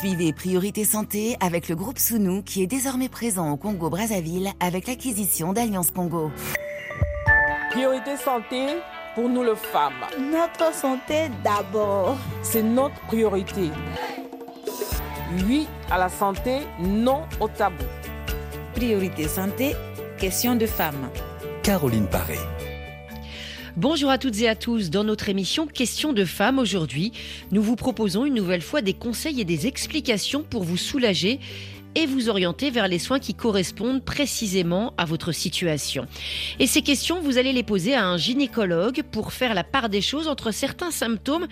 Suivez Priorité Santé avec le groupe Sounou qui est désormais présent au Congo-Brazzaville avec l'acquisition d'Alliance Congo. Priorité Santé pour nous les femmes. Notre santé d'abord. C'est notre priorité. Oui à la santé, non au tabou. Priorité santé, question de femmes. Caroline Paré. Bonjour à toutes et à tous. Dans notre émission Question de femmes aujourd'hui, nous vous proposons une nouvelle fois des conseils et des explications pour vous soulager et vous orienter vers les soins qui correspondent précisément à votre situation. Et ces questions, vous allez les poser à un gynécologue pour faire la part des choses entre certains symptômes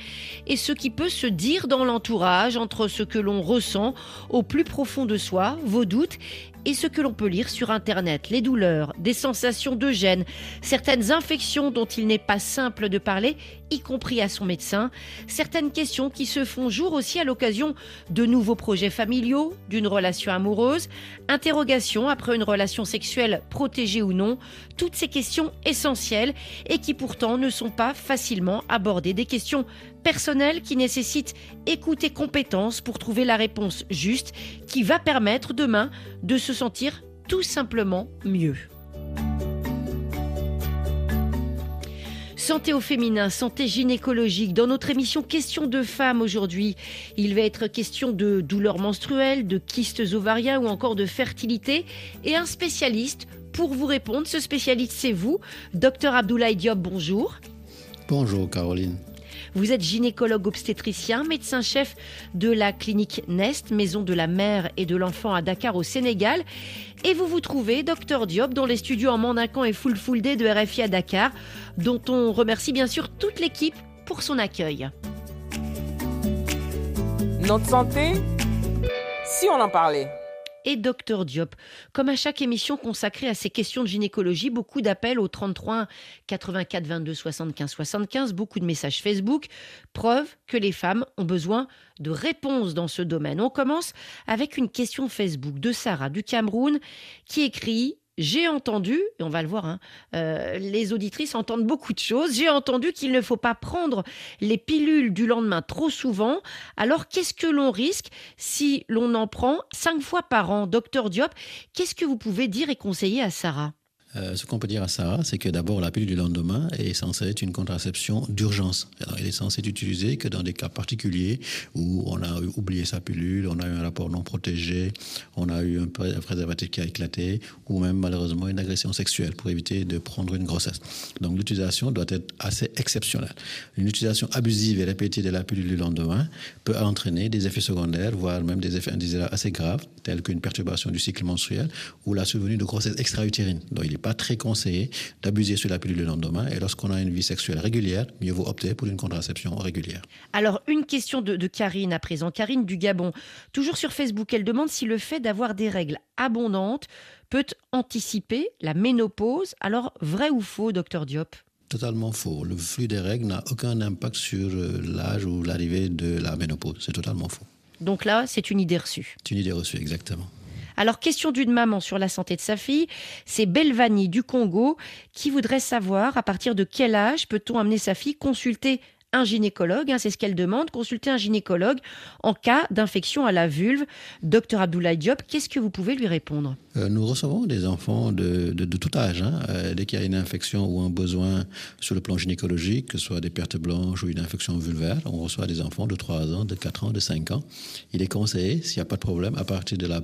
et ce qui peut se dire dans l'entourage, entre ce que l'on ressent au plus profond de soi, vos doutes et ce que l'on peut lire sur Internet, les douleurs, des sensations de gêne, certaines infections dont il n'est pas simple de parler, y compris à son médecin, certaines questions qui se font jour aussi à l'occasion de nouveaux projets familiaux, d'une relation amoureuse, interrogations après une relation sexuelle protégée ou non, toutes ces questions essentielles et qui pourtant ne sont pas facilement abordées, des questions personnelles qui nécessitent écoute et compétence pour trouver la réponse juste qui va permettre demain de se sentir tout simplement mieux. Santé au féminin, santé gynécologique. Dans notre émission Question de femmes aujourd'hui, il va être question de douleurs menstruelles, de kystes ovariens ou encore de fertilité. Et un spécialiste pour vous répondre. Ce spécialiste, c'est vous, docteur Abdoulaye Diop. Bonjour. Bonjour Caroline. Vous êtes gynécologue obstétricien, médecin-chef de la clinique Nest, maison de la mère et de l'enfant à Dakar au Sénégal. Et vous vous trouvez, docteur Diop, dans les studios en Mandacan et Full Full Day de RFI à Dakar, dont on remercie bien sûr toute l'équipe pour son accueil. Notre santé, si on en parlait et Docteur Diop. Comme à chaque émission consacrée à ces questions de gynécologie, beaucoup d'appels au 33 84 22 75 75, beaucoup de messages Facebook, preuve que les femmes ont besoin de réponses dans ce domaine. On commence avec une question Facebook de Sarah du Cameroun qui écrit j'ai entendu, et on va le voir, hein, euh, les auditrices entendent beaucoup de choses, j'ai entendu qu'il ne faut pas prendre les pilules du lendemain trop souvent. Alors qu'est-ce que l'on risque si l'on en prend cinq fois par an? Docteur Diop, qu'est-ce que vous pouvez dire et conseiller à Sarah? Euh, ce qu'on peut dire à Sarah, c'est que d'abord, la pilule du lendemain est censée être une contraception d'urgence. Elle est censée être utilisée que dans des cas particuliers où on a oublié sa pilule, on a eu un rapport non protégé, on a eu un préservatif qui a éclaté, ou même malheureusement une agression sexuelle pour éviter de prendre une grossesse. Donc l'utilisation doit être assez exceptionnelle. Une utilisation abusive et répétée de la pilule du lendemain peut entraîner des effets secondaires, voire même des effets indésirables assez graves, tels qu'une perturbation du cycle menstruel ou la survenue de grossesse extra-utérine. Donc il pas très conseillé d'abuser sur la pilule le lendemain. Et lorsqu'on a une vie sexuelle régulière, mieux vaut opter pour une contraception régulière. Alors, une question de, de Karine à présent. Karine du Gabon, toujours sur Facebook, elle demande si le fait d'avoir des règles abondantes peut anticiper la ménopause. Alors, vrai ou faux, docteur Diop? Totalement faux. Le flux des règles n'a aucun impact sur euh, l'âge ou l'arrivée de la ménopause. C'est totalement faux. Donc là, c'est une idée reçue. C'est une idée reçue, exactement. Alors, question d'une maman sur la santé de sa fille, c'est Belvani du Congo qui voudrait savoir à partir de quel âge peut-on amener sa fille consulter un gynécologue, hein, c'est ce qu'elle demande, consulter un gynécologue en cas d'infection à la vulve. Docteur Abdoulaye Diop, qu'est-ce que vous pouvez lui répondre? Euh, Nous recevons des enfants de, tout âge. Hein. Euh, dès qu'il y a une infection ou un besoin sur le plan gynécologique, que ce soit des pertes blanches ou une infection vulvaire, on reçoit des enfants de 3 ans, de 4 ans, de 5 ans. Il est conseillé, s'il n'y a pas de problème, à partir de la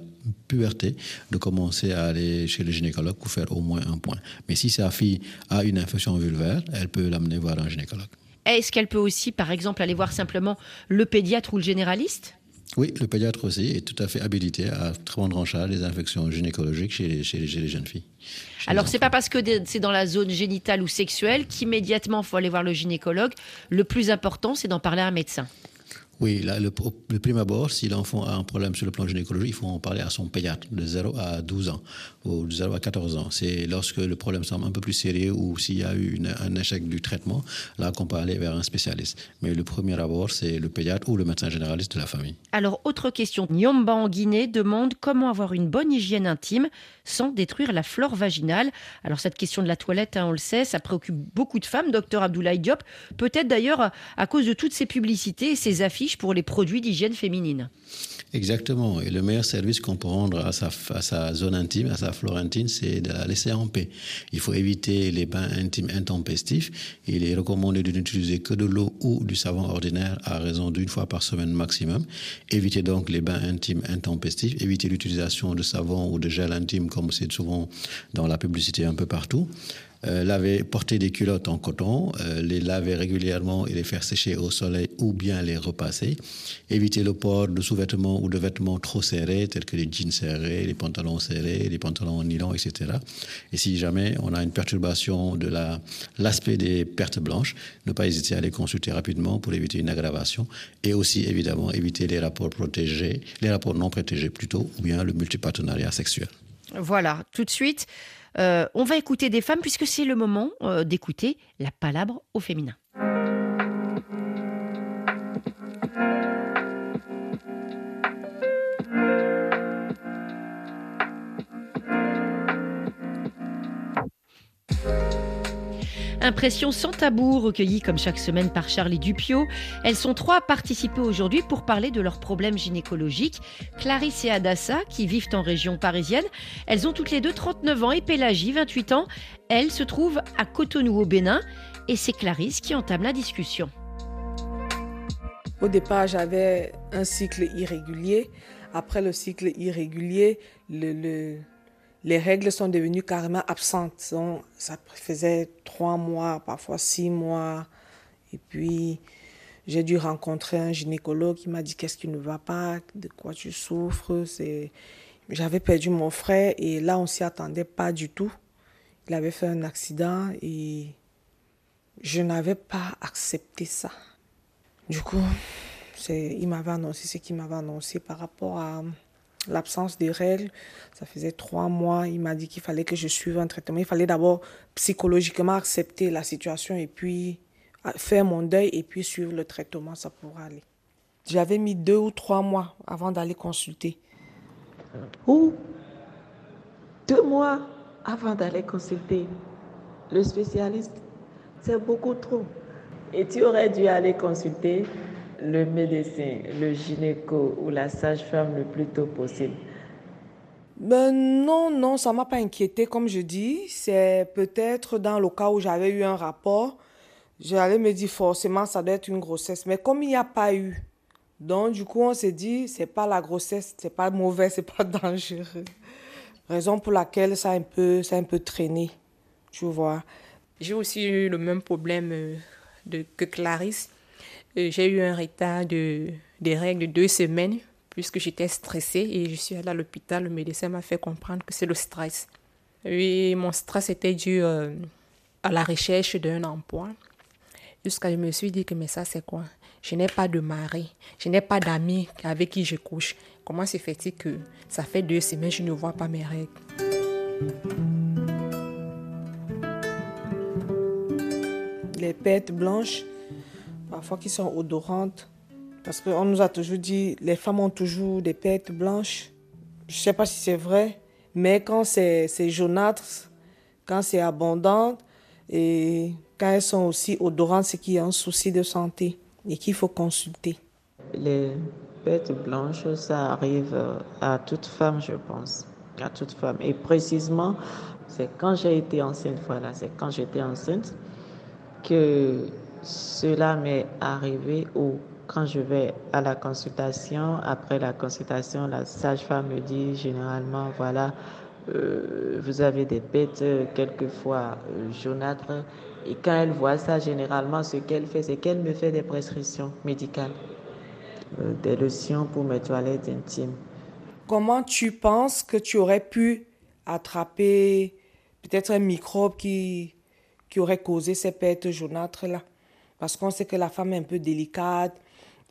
puberté, de commencer à aller chez le gynécologue pour faire au moins un point. Mais si sa fille a une infection vulvaire, elle peut l'amener voir un gynécologue. Est-ce qu'elle peut aussi, par exemple, aller voir simplement le pédiatre ou le généraliste? Oui, le pédiatre aussi est tout à fait habilité à prendre en charge les infections gynécologiques chez les, chez les, jeunes filles. Alors, c'est pas parce que c'est dans la zone génitale ou sexuelle qu'immédiatement il faut aller voir le gynécologue. Le plus important, c'est d'en parler à un médecin. Oui, là, le, le prime abord, si l'enfant a un problème sur le plan gynécologique, il faut en parler à son pédiatre de 0 à 12 ans ou de 0 à 14 ans. C'est lorsque le problème semble un peu plus sérieux ou s'il y a eu un échec du traitement, là qu'on peut aller vers un spécialiste. Mais le premier abord, c'est le pédiatre ou le médecin généraliste de la famille. Alors, autre question. Nyomba en Guinée demande comment avoir une bonne hygiène intime sans détruire la flore vaginale. Alors, cette question de la toilette, hein, on le sait, ça préoccupe beaucoup de femmes, docteur Abdoulaye Diop. Peut-être d'ailleurs à cause de toutes ces publicités et ces affiches pour les produits d'hygiène féminine. Exactement. Et le meilleur service qu'on peut rendre à sa, zone intime, à sa flore intime, c'est de la laisser en paix. Il faut éviter les bains intimes intempestifs. Il est recommandé de n'utiliser que de l'eau ou du savon ordinaire à raison d'une fois par semaine maximum. Éviter donc les bains intimes intempestifs. Éviter l'utilisation de savon ou de gel intime comme c'est souvent dans la publicité un peu partout. Euh, laver, porter des culottes en coton, euh, les laver régulièrement et les faire sécher au soleil ou bien les repasser. Éviter le port de sous-vêtements ou de vêtements trop serrés, tels que les jeans serrés, les pantalons serrés, les pantalons en nylon, etc. Et si jamais on a une perturbation de l'aspect des pertes blanches, ne pas hésiter à les consulter rapidement pour éviter une aggravation. Et aussi, évidemment, éviter les rapports protégés, les rapports non protégés plutôt, ou bien le multipartenariat sexuel. Voilà, tout de suite. Euh, on va écouter des femmes puisque c'est le moment euh, d'écouter la palabre au féminin. Impression sans tabou, recueillie comme chaque semaine par Charlie Dupio. Elles sont trois à participer aujourd'hui pour parler de leurs problèmes gynécologiques. Clarisse et Adassa, qui vivent en région parisienne. Elles ont toutes les deux 39 ans et Pélagie, 28 ans. Elle se trouve à Cotonou au Bénin. Et c'est Clarisse qui entame la discussion. Au départ, j'avais un cycle irrégulier. Après le cycle irrégulier, le les règles sont devenues carrément absentes. Ça faisait trois mois, parfois six mois. Et puis, j'ai dû rencontrer un gynécologue qui m'a dit qu'est-ce qui ne va pas, de quoi tu souffres? J'avais perdu mon frère et là, on s'y attendait pas du tout. Il avait fait un accident et je n'avais pas accepté ça. Du coup, c'est... il m'avait annoncé ce qu'il m'avait annoncé par rapport à l'absence de règles. Ça faisait trois mois. Il m'a dit qu'il fallait que je suive un traitement. Il fallait d'abord psychologiquement accepter la situation et puis ah, faire mon deuil et puis suivre le traitement. Ça pourra aller. J'avais mis deux ou trois mois avant d'aller consulter. Ou deux mois avant d'aller consulter le spécialiste. C'est beaucoup trop. Et tu aurais dû aller consulter le médecin, le gynéco ou la sage-femme le plus tôt possible? Ben non, non, ça m'a pas inquiété, comme je dis. C'est peut-être dans le cas où j'avais eu un rapport, j'allais me dire forcément ça doit être une grossesse. Mais comme il n'y a pas eu, donc du coup on s'est dit c'est pas la grossesse, c'est pas mauvais, c'est pas dangereux. Raison pour laquelle ça a un peu, ça un peu traîné, tu vois. J'ai aussi eu le même problème euh, de, que Clarisse. Euh, j'ai eu un retard de, des règles de deux semaines puisque j'étais stressée et je suis allée à l'hôpital. Le médecin m'a fait comprendre que c'est le stress. Et mon stress était dû euh, à la recherche d'un emploi. Jusqu'à je me suis dit que mais ça c'est quoi? Je n'ai pas de mari, je n'ai pas d'amis avec qui je couche. Comment se fait-il que ça fait deux semaines je ne vois pas mes règles? Les pètes blanches parfois qui sont odorantes. Parce qu'on nous a toujours dit, les femmes ont toujours des pètes blanches. Je ne sais pas si c'est vrai, mais quand c'est jaunâtre, quand c'est abondant et quand elles sont aussi odorantes, c'est qu'il y a un souci de santé et qu'il faut consulter. Les pètes blanches, ça arrive à toute femme, je pense. À toute femme. Et précisément, c'est quand j'ai été enceinte, voilà, c'est quand j'étais enceinte que cela m'est arrivé ou quand je vais à la consultation, après la consultation, la sage-femme me dit généralement, voilà, euh, vous avez des pètes quelquefois euh, jaunâtres. Et quand elle voit ça, généralement, ce qu'elle fait, c'est qu'elle me fait des prescriptions médicales, euh, des lotions pour mes toilettes intimes. Comment tu penses que tu aurais pu attraper peut-être un microbe qui, qui aurait causé ces pètes jaunâtres-là? Parce qu'on sait que la femme est un peu délicate.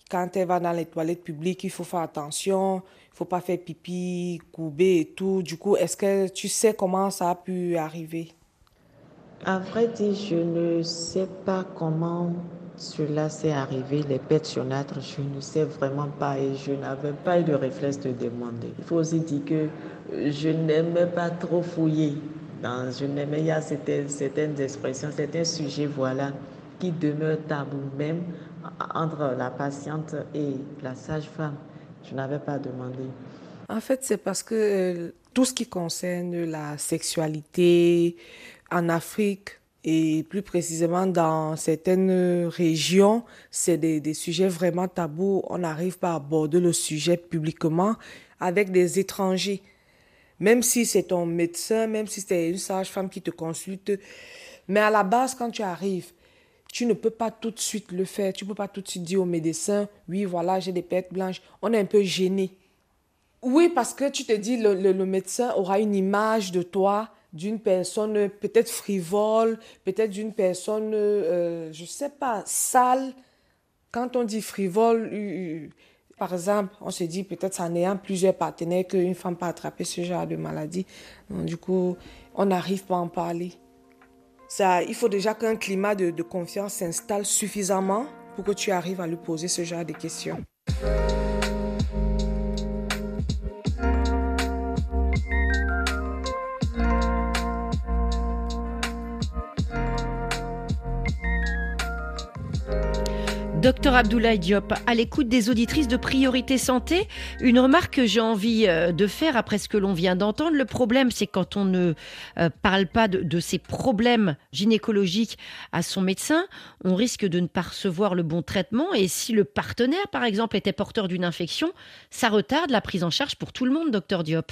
Quand elle va dans les toilettes publiques, il faut faire attention. Il faut pas faire pipi, couper et tout. Du coup, est-ce que tu sais comment ça a pu arriver? À vrai dire, je ne sais pas comment cela s'est arrivé, les pètes jaunâtres, je ne sais vraiment pas et je n'avais pas eu de réflexe de demander. Il faut aussi dire que je n'aimais pas trop fouiller. Dans, je n'aimais, il y a certaines, certaines expressions, certains sujets, voilà, qui demeure tabou même entre la patiente et la sage-femme. Je n'avais pas demandé. En fait, c'est parce que euh, tout ce qui concerne la sexualité en Afrique et plus précisément dans certaines régions, c'est des, des, sujets vraiment tabous. On n'arrive pas à aborder le sujet publiquement avec des étrangers. Même si c'est ton médecin, même si c'est une sage-femme qui te consulte. Mais à la base, quand tu arrives, tu ne peux pas tout de suite le faire. Tu ne peux pas tout de suite dire au médecin, oui, voilà, j'ai des pertes blanches. On est un peu gêné. Oui, parce que tu te dis, le, le, médecin aura une image de toi, d'une personne peut-être frivole, peut-être d'une personne, euh, je ne sais pas, sale. Quand on dit frivole, euh, par exemple, on se dit peut-être en ayant plusieurs partenaires qu'une femme peut attraper ce genre de maladie. Du coup, on n'arrive pas à en parler il faut déjà qu'un climat de, confiance s'installe suffisamment pour que tu arrives à lui poser ce genre de questions. Docteur Abdoulaye Diop, à l'écoute des auditrices de Priorité Santé, une remarque que j'ai envie euh, de faire après ce que l'on vient d'entendre. Le problème, c'est quand on ne euh, parle pas de, de ces problèmes gynécologiques à son médecin, on risque de ne pas recevoir le bon traitement. Et si le partenaire, par exemple, était porteur d'une infection, ça retarde la prise en charge pour tout le monde, docteur Diop.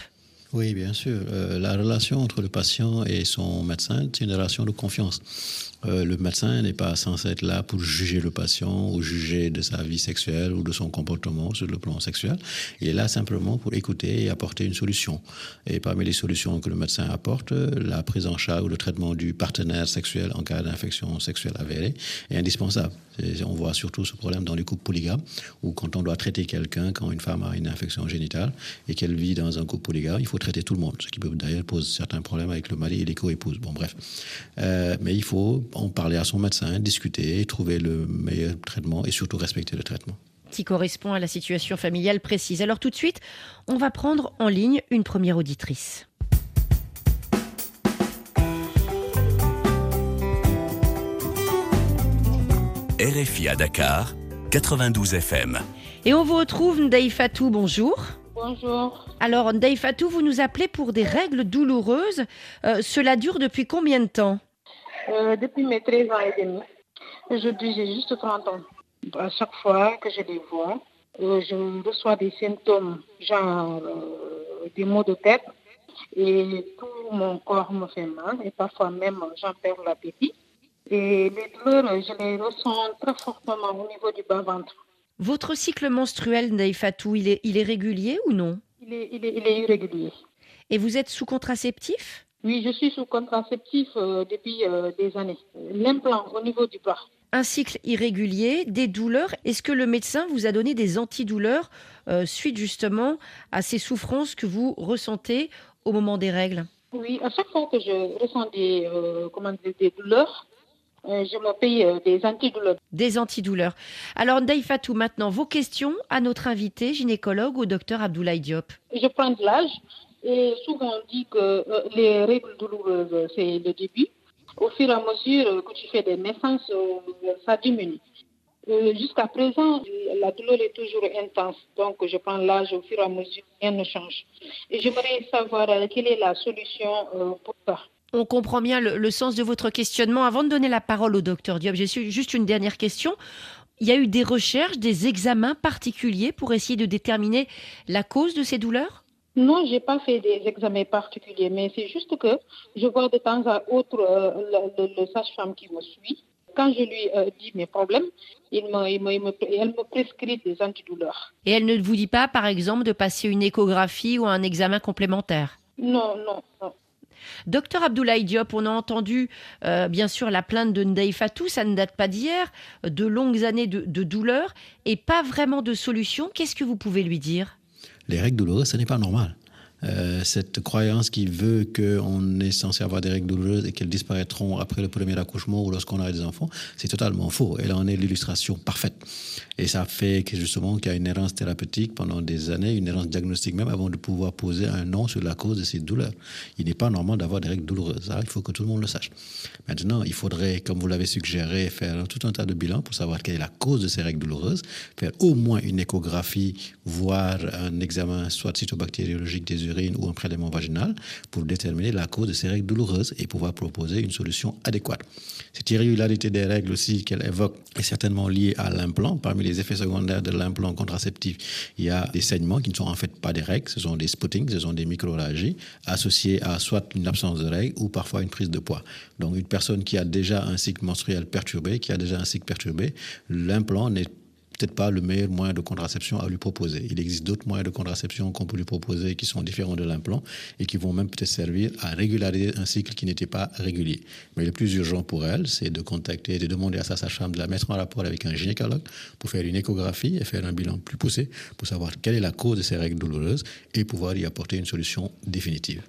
Oui, bien sûr. Euh, la relation entre le patient et son médecin, c'est une relation de confiance. Euh, le médecin n'est pas censé être là pour juger le patient ou juger de sa vie sexuelle ou de son comportement sur le plan sexuel. Il est là simplement pour écouter et apporter une solution. Et parmi les solutions que le médecin apporte, la prise en charge ou le traitement du partenaire sexuel en cas d'infection sexuelle avérée est indispensable. On voit surtout ce problème dans les couples polygames, où quand on doit traiter quelqu'un, quand une femme a une infection génitale et qu'elle vit dans un couple polygame, il faut traiter tout le monde, ce qui peut d'ailleurs poser certains problèmes avec le mari et les co-épouses. Bon, bref. Euh, mais il faut en parler à son médecin, discuter, trouver le meilleur traitement et surtout respecter le traitement qui correspond à la situation familiale précise. Alors tout de suite, on va prendre en ligne une première auditrice. RFI à Dakar, 92 FM. Et on vous retrouve Ndaï Fatou, bonjour. Bonjour. Alors Ndaï Fatou, vous nous appelez pour des règles douloureuses. Euh, cela dure depuis combien de temps? Euh, Depuis mes 13 ans et demi. Aujourd'hui, j'ai juste 30 ans. À chaque fois que je les vois, euh, je reçois des symptômes, genre des maux de tête, et tout mon corps me fait mal, et parfois même j'en perds l'appétit. Et les douleurs, je les ressens très fortement au niveau du bas-ventre. Votre cycle menstruel, Fatou, il est, il est régulier ou non? Il est, il, est, il est, irrégulier. Et vous êtes sous contraceptif? Oui, je suis sous contraceptif euh, depuis euh, des années. L'implant au niveau du bras. Un cycle irrégulier, des douleurs. Est-ce que le médecin vous a donné des antidouleurs euh, suite justement à ces souffrances que vous ressentez au moment des règles? Oui, à chaque fois que je ressens des, comment dire, des douleurs, je me paye des antidouleurs. Des antidouleurs. Alors, Fatou, maintenant, vos questions à notre invité, gynécologue ou docteur Abdoulaye Diop. Je prends de l'âge et souvent on dit que euh, les règles douloureuses, c'est le début. Au fur et à mesure que tu fais des naissances, ça diminue. Jusqu'à présent, la douleur est toujours intense. Donc, je prends l'âge au fur et à mesure, rien ne change. Et j'aimerais savoir quelle est la solution pour ça? On comprend bien le, sens de votre questionnement. Avant de donner la parole au docteur Diop, j'ai juste une dernière question. Il y a eu des recherches, des examens particuliers pour essayer de déterminer la cause de ces douleurs? Non, je n'ai pas fait des examens particuliers, mais c'est juste que je vois de temps à autre euh, le, sage-femme qui me suit. Quand je lui euh, dis mes problèmes, il me, elle me prescrit des antidouleurs. Et elle ne vous dit pas, par exemple, de passer une échographie ou un examen complémentaire? Non, non, non. Docteur Abdoulaye Diop, on a entendu euh, bien sûr la plainte de Ndei Fatou, ça ne date pas d'hier, de longues années de, de douleur et pas vraiment de solution. Qu'est-ce que vous pouvez lui dire? Les règles douloureuses, ce n'est pas normal. Euh, cette croyance qui veut qu'on est censé avoir des règles douloureuses et qu'elles disparaîtront après le premier accouchement ou lorsqu'on a des enfants, c'est totalement faux. Elle en est l'illustration parfaite. Et ça fait justement qu'il y a une errance thérapeutique pendant des années, une errance diagnostique même avant de pouvoir poser un nom sur la cause de ces douleurs. Il n'est pas normal d'avoir des règles douloureuses. il faut que tout le monde le sache. Maintenant, il faudrait, comme vous l'avez suggéré, faire tout un tas de bilans pour savoir quelle est la cause de ces règles douloureuses, faire au moins une échographie, voire un examen soit cytobactériologique des urines ou un prélèvement vaginal pour déterminer la cause de ces règles douloureuses et pouvoir proposer une solution adéquate. Cette irrégularité des règles aussi qu'elle évoque est certainement liée à l'implant. Parmi les effets secondaires de l'implant contraceptif, il y a des saignements qui ne sont en fait pas des règles, ce sont des spottings, ce sont des microragies associées à soit une absence de règles ou parfois une prise de poids. Donc une personne qui a déjà un cycle menstruel perturbé, qui a déjà un cycle perturbé, l'implant n'est peut-être pas le meilleur moyen de contraception à lui proposer. Il existe d'autres moyens de contraception qu'on peut lui proposer qui sont différents de l'implant et qui vont même peut-être servir à régulariser un cycle qui n'était pas régulier. Mais le plus urgent pour elle, c'est de contacter, de demander à sa sage-femme de la mettre en rapport avec un gynécologue pour faire une échographie et faire un bilan plus poussé pour savoir quelle est la cause de ces règles douloureuses et pouvoir y apporter une solution définitive.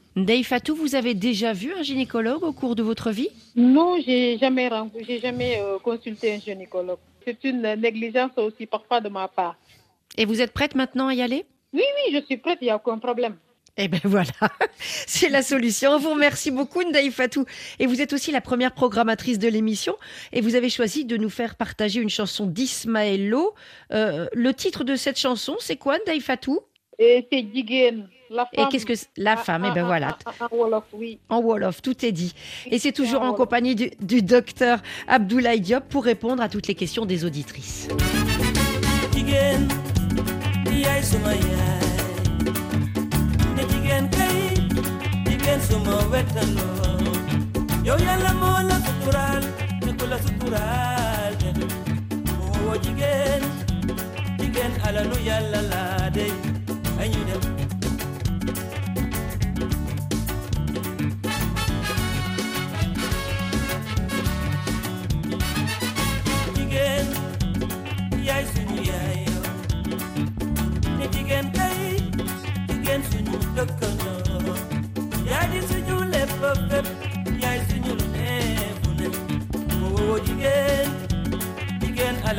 Fatou, vous avez déjà vu un gynécologue au cours de votre vie? Non, j'ai jamais, j'ai jamais euh, consulté un gynécologue. C'est une négligence aussi parfois de ma part. Et vous êtes prête maintenant à y aller? Oui, oui, je suis prête, il n'y a aucun problème. Eh bien voilà, c'est la solution. On vous remercie beaucoup, Ndaï Fatou. Et vous êtes aussi la première programmatrice de l'émission. Et vous avez choisi de nous faire partager une chanson d'Ismaëlo. Euh, le titre de cette chanson, c'est quoi, Ndaï Fatou? C'est Digen. La femme. Et qu'est-ce que la femme Eh bien voilà. En Wolof, oui. En Wolof, tout est dit. Et c'est toujours en compagnie du, du, docteur Abdoulaye Diop pour répondre à toutes les questions des auditrices.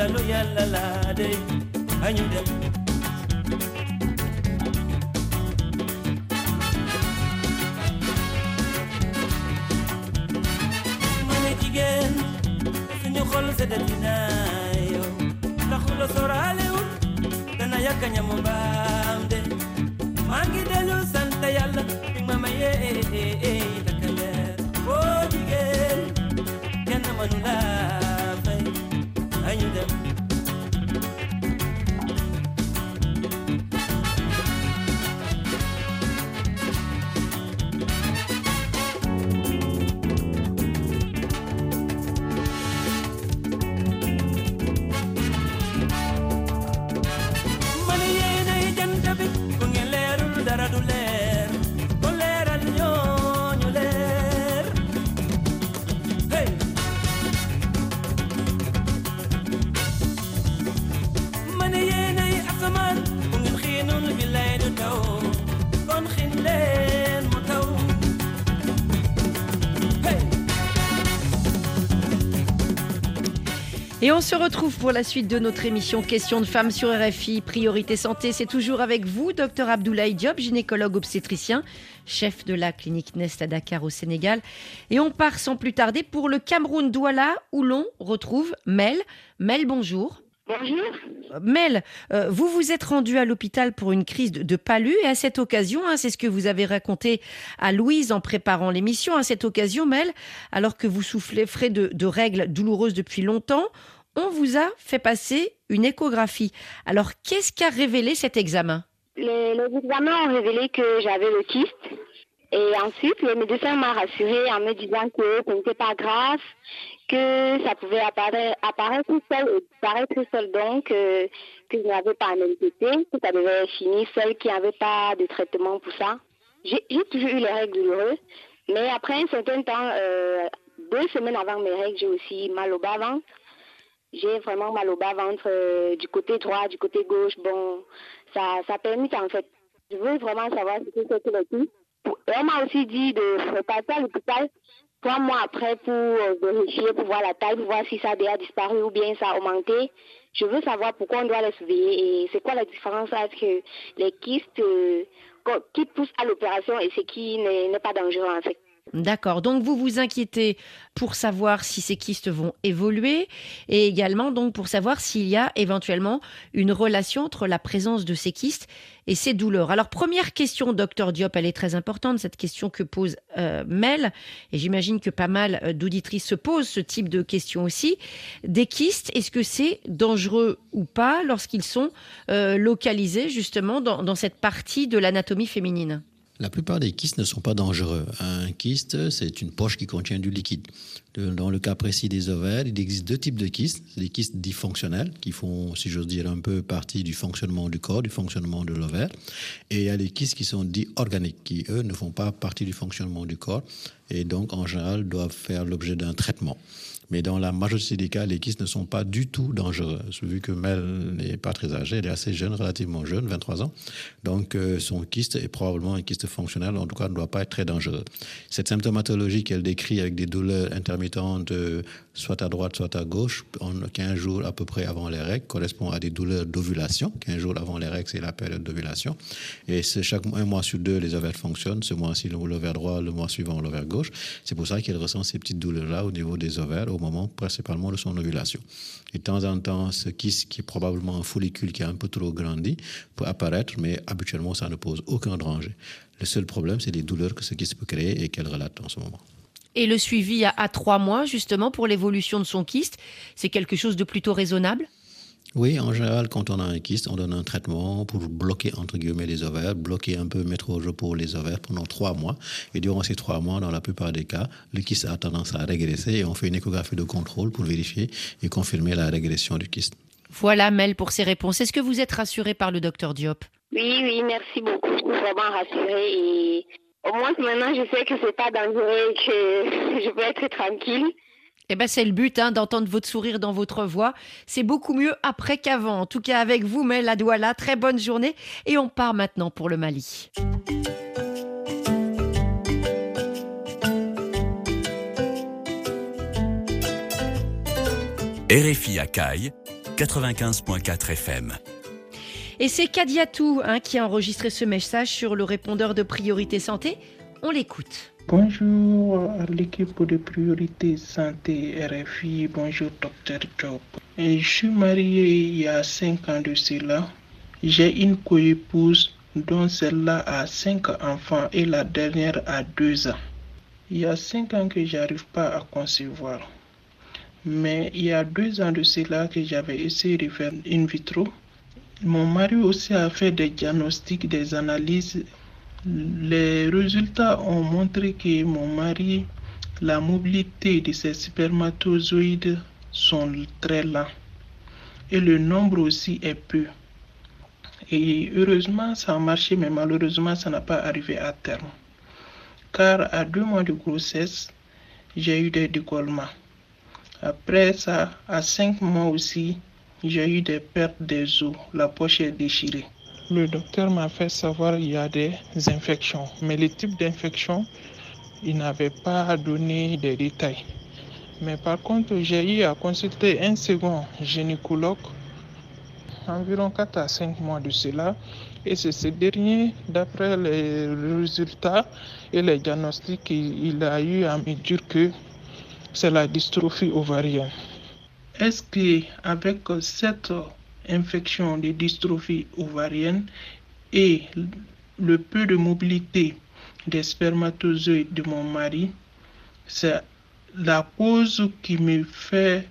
Jigéen alalu yàlla laa dey añu dem ma ne jigéen suñu xol seddati naa yow ndax lo soraalewul dana de Et on se retrouve pour la suite de notre émission Questions de femmes sur RFI. Priorité santé, c'est toujours avec vous, docteur Abdoulaye Diop, gynécologue obstétricien, chef de la clinique Nest à Dakar au Sénégal. Et on part sans plus tarder pour le Cameroun Douala où l'on retrouve Mel. Mel, bonjour. Mel, euh, vous vous êtes rendu à l'hôpital pour une crise de, de palu et à cette occasion, hein, c'est ce que vous avez raconté à Louise en préparant l'émission, à cette occasion, Mel, alors que vous soufflez frais de, règles douloureuses depuis longtemps, on vous a fait passer une échographie. Alors, qu'est-ce qu'a révélé cet examen? Les, les examens ont révélé que j'avais le kyste. Et ensuite, le médecin m'a rassuré en me disant que ce n'était pas grave, que ça pouvait apparaître, tout seul et disparaître tout seul, donc euh, que je n'avais pas un MPT, que ça devait finir seul, qu'il n'y avait pas de traitement pour ça. J'ai toujours eu les règles douloureuses, mais après un certain temps, euh, deux semaines avant mes règles, j'ai aussi mal au bas-ventre. J'ai vraiment mal au bas-ventre euh, du côté droit, du côté gauche. Bon, ça, ça permis en fait Je veux vraiment savoir ce que c'est que le. Et on m'a aussi dit de repasser à l'hôpital trois mois après pour euh, vérifier, pour voir la taille, pour voir si ça a déjà disparu ou bien ça a augmenté. Je veux savoir pourquoi on doit les surveiller et c'est quoi la différence entre les kystes euh, qui poussent à l'opération et ce qui n'est pas dangereux en fait. D'accord. Donc vous vous inquiétez pour savoir si ces kystes vont évoluer et également donc pour savoir s'il y a éventuellement une relation entre la présence de ces kystes et ces douleurs. Alors première question, docteur Diop, elle est très importante cette question que pose euh, Mel et j'imagine que pas mal euh, d'auditrices se posent ce type de questions aussi. Des kystes, est-ce que c'est dangereux ou pas lorsqu'ils sont euh, localisés justement dans cette partie de l'anatomie féminine? La plupart des kystes ne sont pas dangereux. Un kyste, c'est une poche qui contient du liquide. Dans le cas précis des ovaires, il existe deux types de kystes. Des kystes dits fonctionnels, qui font, si j'ose dire, un peu partie du fonctionnement du corps, du fonctionnement de l'ovaire. Et il y a les kystes qui sont dits organiques, qui, eux, ne font pas partie du fonctionnement du corps et donc, en général, doivent faire l'objet d'un traitement. Mais dans la majorité des cas, les kystes ne sont pas du tout dangereux. Vu que Mel n'est pas très âgée, elle est assez jeune, relativement jeune, 23 ans. Donc, euh, son kyste est probablement un kyste fonctionnel, en tout cas, ne doit pas être très dangereux. Cette symptomatologie qu'elle décrit avec des douleurs intermittentes, euh, soit à droite, soit à gauche, en 15 jours à peu près avant les règles, correspond à des douleurs d'ovulation. 15 jours avant les règles, c'est la période d'ovulation. Et c'est chaque un mois sur deux, les ovaires fonctionnent. Ce mois-ci, l'ovaire droit, le mois suivant, l'ovaire gauche. C'est pour ça qu'elle ressent ces petites douleurs-là au niveau des ovaires, moment principalement de son ovulation. Et de temps en temps, ce kyste, qui est probablement un follicule qui a un peu trop grandi, peut apparaître, mais habituellement, ça ne pose aucun danger. Le seul problème, c'est les douleurs que ce kyste peut créer et qu'elle relate en ce moment. Et le suivi à, à trois mois, justement, pour l'évolution de son kyste, c'est quelque chose de plutôt raisonnable? Oui, en général, quand on a un kyste, on donne un traitement pour bloquer, entre guillemets, les ovaires, bloquer un peu, mettre au repos les ovaires pendant trois mois. Et durant ces trois mois, dans la plupart des cas, le kyste a tendance à régresser et on fait une échographie de contrôle pour vérifier et confirmer la régression du kyste. Voilà, Mel, pour ces réponses. Est-ce que vous êtes rassurée par le docteur Diop? Oui, oui, merci beaucoup. Je suis vraiment rassurée et au moins maintenant, je sais que c'est pas dangereux et que je peux être tranquille. Eh ben c'est le but hein, d'entendre votre sourire dans votre voix. C'est beaucoup mieux après qu'avant. En tout cas avec vous, Mel Adouala. Très bonne journée. Et on part maintenant pour le Mali. RFI à Caille, 95.4 FM. Et c'est Kadiatou hein, qui a enregistré ce message sur le répondeur de priorité santé. On l'écoute. Bonjour à l'équipe de priorité santé RFI. Bonjour docteur Job. je suis marié il y a cinq ans de cela. J'ai une coépouse dont celle-là a cinq enfants et la dernière a deux ans. Il y a cinq ans que j'arrive pas à concevoir. Mais il y a deux ans de cela que j'avais essayé de faire in vitro. Mon mari aussi a fait des diagnostics, des analyses les résultats ont montré que mon mari, la mobilité de ses spermatozoïdes sont très lents et le nombre aussi est peu. Et heureusement, ça a marché, mais malheureusement, ça n'a pas arrivé à terme. Car à deux mois de grossesse, j'ai eu des décollements. Après ça, à cinq mois aussi, j'ai eu des pertes des os. La poche est déchirée. Le docteur m'a fait savoir qu'il y a des infections, mais le type d'infection, il n'avait pas donné des détails. Mais par contre, j'ai eu à consulter un second gynécologue environ 4 à 5 mois de cela. Et c'est ce dernier, d'après les résultats et les diagnostics, il a eu à me dire que c'est la dystrophie ovarienne. Est-ce qu'avec cette infection de dystrophie ovarienne et le peu de mobilité des spermatozoïdes de mon mari, c'est la cause qui me fait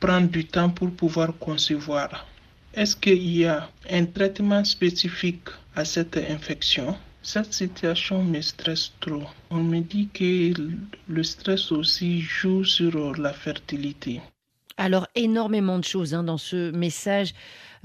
prendre du temps pour pouvoir concevoir. Est-ce qu'il y a un traitement spécifique à cette infection? Cette situation me stresse trop. On me dit que le stress aussi joue sur la fertilité. Alors énormément de choses hein, dans ce message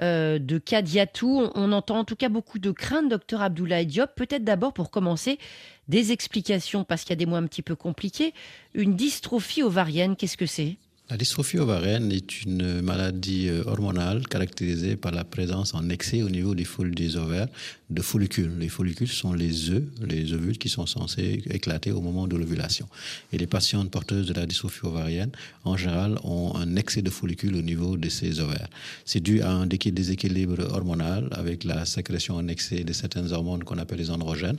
euh, de Kadiatou. On, entend en tout cas beaucoup de craintes, docteur Abdoulaye Diop. Peut-être d'abord pour commencer des explications parce qu'il y a des mots un petit peu compliqués. Une dystrophie ovarienne, qu'est-ce que c'est? La dystrophie ovarienne est une maladie euh, hormonale caractérisée par la présence en excès au niveau des, des ovaires de follicules. Les follicules sont les œufs, les ovules qui sont censés éclater au moment de l'ovulation. Et les patientes porteuses de la dystrophie ovarienne, en général, ont un excès de follicules au niveau de ces ovaires. C'est dû à un déséquilibre hormonal avec la sécrétion en excès de certaines hormones qu'on appelle les androgènes,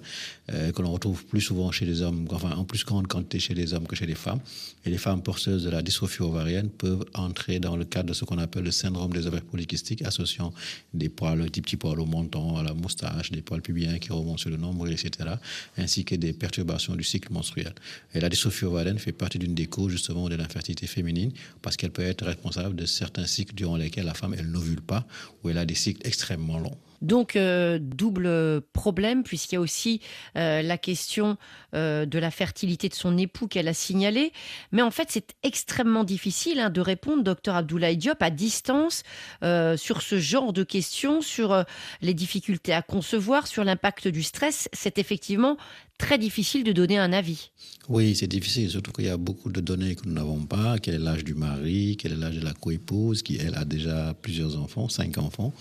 euh, que l'on retrouve plus souvent chez les hommes, enfin en plus grande quantité chez les hommes que chez les femmes. Et les femmes porteuses de la dystrophie ovarienne peuvent entrer dans le cadre de ce qu'on appelle le syndrome des ovaires polykystiques, associant des poils, des petits poils au menton, à la moustache, des poils pubiens qui remontent sur le nombril, etc., ainsi que des perturbations du cycle menstruel. Et la dystrophie ovarienne fait partie d'une des causes justement de l'infertilité féminine, parce qu'elle peut être responsable de certains cycles durant lesquels la femme, elle n'ovule pas, ou elle a des cycles extrêmement longs. Donc, euh, double problème, puisqu'il y a aussi euh, la question euh, de la fertilité de son époux qu'elle a signalé. Mais en fait, c'est extrêmement difficile hein, de répondre, docteur Abdoulaye Diop, à distance sur ce genre de questions, sur les difficultés à concevoir, sur l'impact du stress. C'est effectivement très difficile de donner un avis. Oui, c'est difficile, surtout qu'il y a beaucoup de données que nous n'avons pas. Quel est l'âge du mari, quel est l'âge de la coépouse, qui elle a déjà plusieurs enfants, cinq enfants?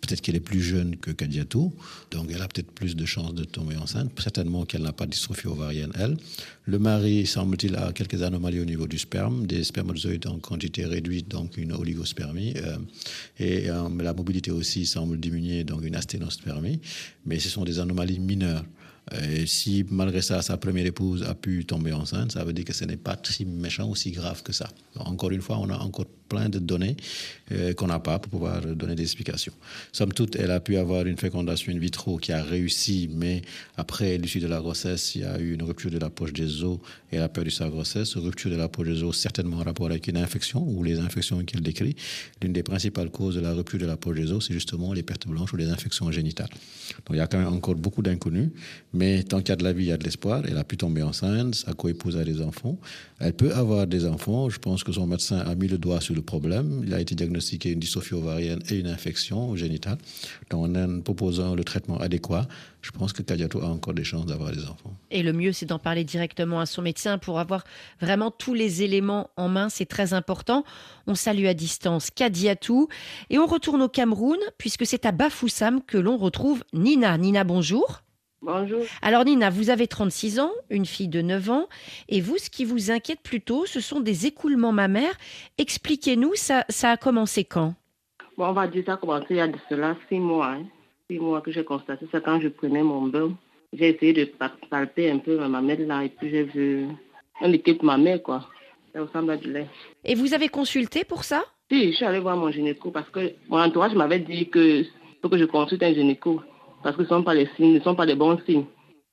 Peut-être qu'elle est plus jeune que Kadiatou, donc elle a peut-être plus de chances de tomber enceinte. Certainement qu'elle n'a pas de dystrophie ovarienne, elle. Le mari, semble-t-il, a quelques anomalies au niveau du sperme, des spermatozoïdes en quantité réduite, donc une oligospermie. Euh, et euh, la mobilité aussi semble diminuer, donc une asténospermie. Mais ce sont des anomalies mineures. Et si malgré ça, sa première épouse a pu tomber enceinte, ça veut dire que ce n'est pas si méchant, aussi grave que ça. Encore une fois, on a encore plein de données euh, qu'on n'a pas pour pouvoir donner des explications. Somme toute, elle a pu avoir une fécondation in vitro qui a réussi, mais après l'issue de la grossesse, il y a eu une rupture de la poche des os et elle a perdu sa grossesse. Rupture de la poche des os, certainement en rapport avec une infection ou les infections qu'elle décrit. L'une des principales causes de la rupture de la poche des os, c'est justement les pertes blanches ou les infections génitales. Donc il y a quand même encore beaucoup d'inconnus, mais tant qu'il y a de la vie, il y a de l'espoir. Elle a pu tomber enceinte, sa coépouse a des enfants. Elle peut avoir des enfants. Je pense que son médecin a mis le doigt sur le problème. Il a été diagnostiqué une dystrophie ovarienne et une infection génitale. Donc, en proposant le traitement adéquat, je pense que Kadiatou a encore des chances d'avoir des enfants. Et le mieux, c'est d'en parler directement à son médecin pour avoir vraiment tous les éléments en main. C'est très important. On salue à distance Kadiatou. Et on retourne au Cameroun, puisque c'est à Bafoussam que l'on retrouve Nina. Nina, bonjour. Bonjour. Alors Nina, vous avez 36 ans, une fille de 9 ans, et vous, ce qui vous inquiète plutôt, ce sont des écoulements mammaires. Expliquez-nous, ça, ça a commencé quand? Bon, on va dire ça a commencé il y a de cela 6 mois. 6 hein. mois que j'ai constaté ça quand je prenais mon bain. J'ai essayé de palper un peu ma mamelle là, et puis j'ai vu un liquide mammaire, quoi. Ça ressemble à du lait. Et vous avez consulté pour ça? Si, je suis allée voir mon gynéco parce que mon entourage m'avait dit que faut que je consulte un gynéco parce que ce ne sont pas les signes, ne sont pas des bons signes.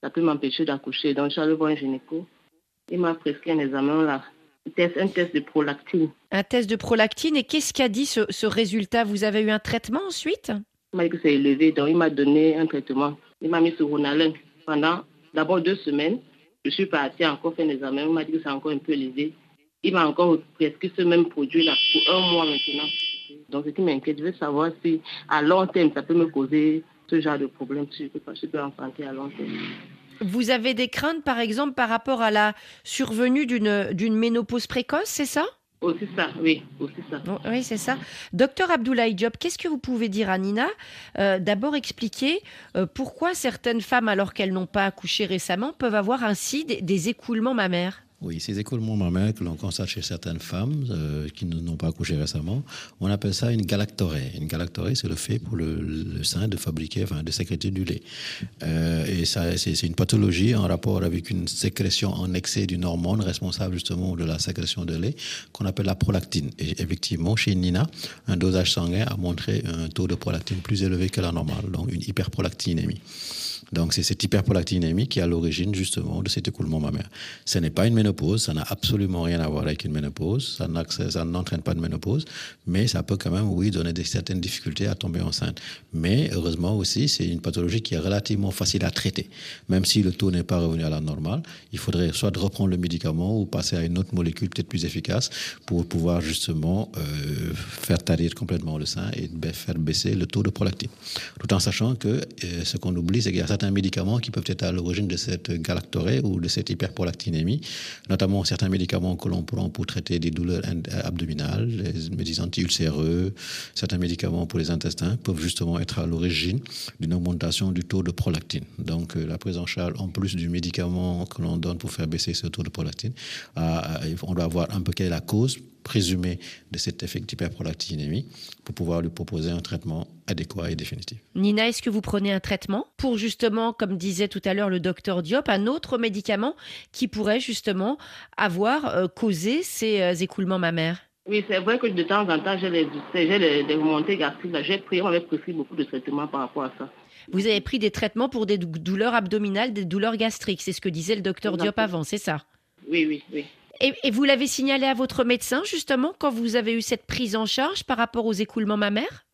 Ça peut m'empêcher d'accoucher. Donc, je suis allée voir un gynéco. Il m'a prescrit un examen là, un test, un test de prolactine. Un test de prolactine. Et qu'est-ce qu'a dit ce, ce, résultat? Vous avez eu un traitement ensuite? Il m'a dit que c'est élevé. Donc, il m'a donné un traitement. Il m'a mis sur Ronalin pendant d'abord deux semaines. Je suis partie encore faire un examen. Il m'a dit que c'est encore un peu élevé. Il m'a encore prescrit ce même produit-là pour un mois maintenant. Donc, ce qui m'inquiète, je veux savoir si à long terme, ça peut me causer ce genre de problème, je peux, je peux enfanter à long terme. Vous avez des craintes, par exemple, par rapport à la survenue d'une ménopause précoce, c'est ça? Aussi ça, oui, aussi ça. Oui, c'est ça. Docteur Abdoulaye Diop, qu'est-ce que vous pouvez dire à Nina? Euh, D'abord expliquer euh, pourquoi certaines femmes, alors qu'elles n'ont pas accouché récemment, peuvent avoir ainsi des écoulements mammaires? Oui, ces écoulements mammaires que l'on constate chez certaines femmes euh, qui n'ont pas accouché récemment, on appelle ça une galactorée. Une galactorée, c'est le fait pour le, sein de fabriquer, enfin, de sécréter du lait. Euh, et ça, c'est une pathologie en rapport avec une sécrétion en excès d'une hormone responsable justement de la sécrétion de lait qu'on appelle la prolactine. Et effectivement, chez Nina, un dosage sanguin a montré un taux de prolactine plus élevé que la normale, donc une hyperprolactinémie. Donc c'est cette hyperprolactinémie qui est à l'origine justement de cet écoulement mammaire. Ce n'est pas une ménopause, ça n'a absolument rien à voir avec une ménopause, ça n'entraîne pas de ménopause, mais ça peut quand même, oui, donner des, certaines difficultés à tomber enceinte. Mais heureusement aussi, c'est une pathologie qui est relativement facile à traiter. Même si le taux n'est pas revenu à la normale, il faudrait soit reprendre le médicament ou passer à une autre molécule peut-être plus efficace pour pouvoir justement euh, faire tarir complètement le sein et faire baisser le taux de prolactine. Tout en sachant que euh, ce qu'on oublie, c'est qu'il y a certains certains médicaments qui peuvent être à l'origine de cette galactorée ou de cette hyperprolactinémie, notamment certains médicaments que l'on prend pour traiter des douleurs abdominales, les médicaments anti-ulcéreux, certains médicaments pour les intestins peuvent justement être à l'origine d'une augmentation du taux de prolactine. Donc la prise en charge, en plus du médicament que l'on donne pour faire baisser ce taux de prolactine, on doit voir un peu quelle est la cause présumé de cet effet d'hyperprolactinémie pour pouvoir lui proposer un traitement adéquat et définitif. Nina, est-ce que vous prenez un traitement pour justement, comme disait tout à l'heure le docteur Diop, un autre médicament qui pourrait justement avoir euh, causé ces euh, écoulements mammaires? Oui, c'est vrai que de temps en temps, j'ai les, les, remontées gastriques. J'ai pris, on m'avait prescrit beaucoup de traitements par rapport à ça. Vous avez pris des traitements pour des douleurs abdominales, des douleurs gastriques. C'est ce que disait le docteur Diop avant, c'est ça? Oui, oui, oui. Et, vous l'avez signalé à votre médecin, justement, quand vous avez eu cette prise en charge par rapport aux écoulements mammaires?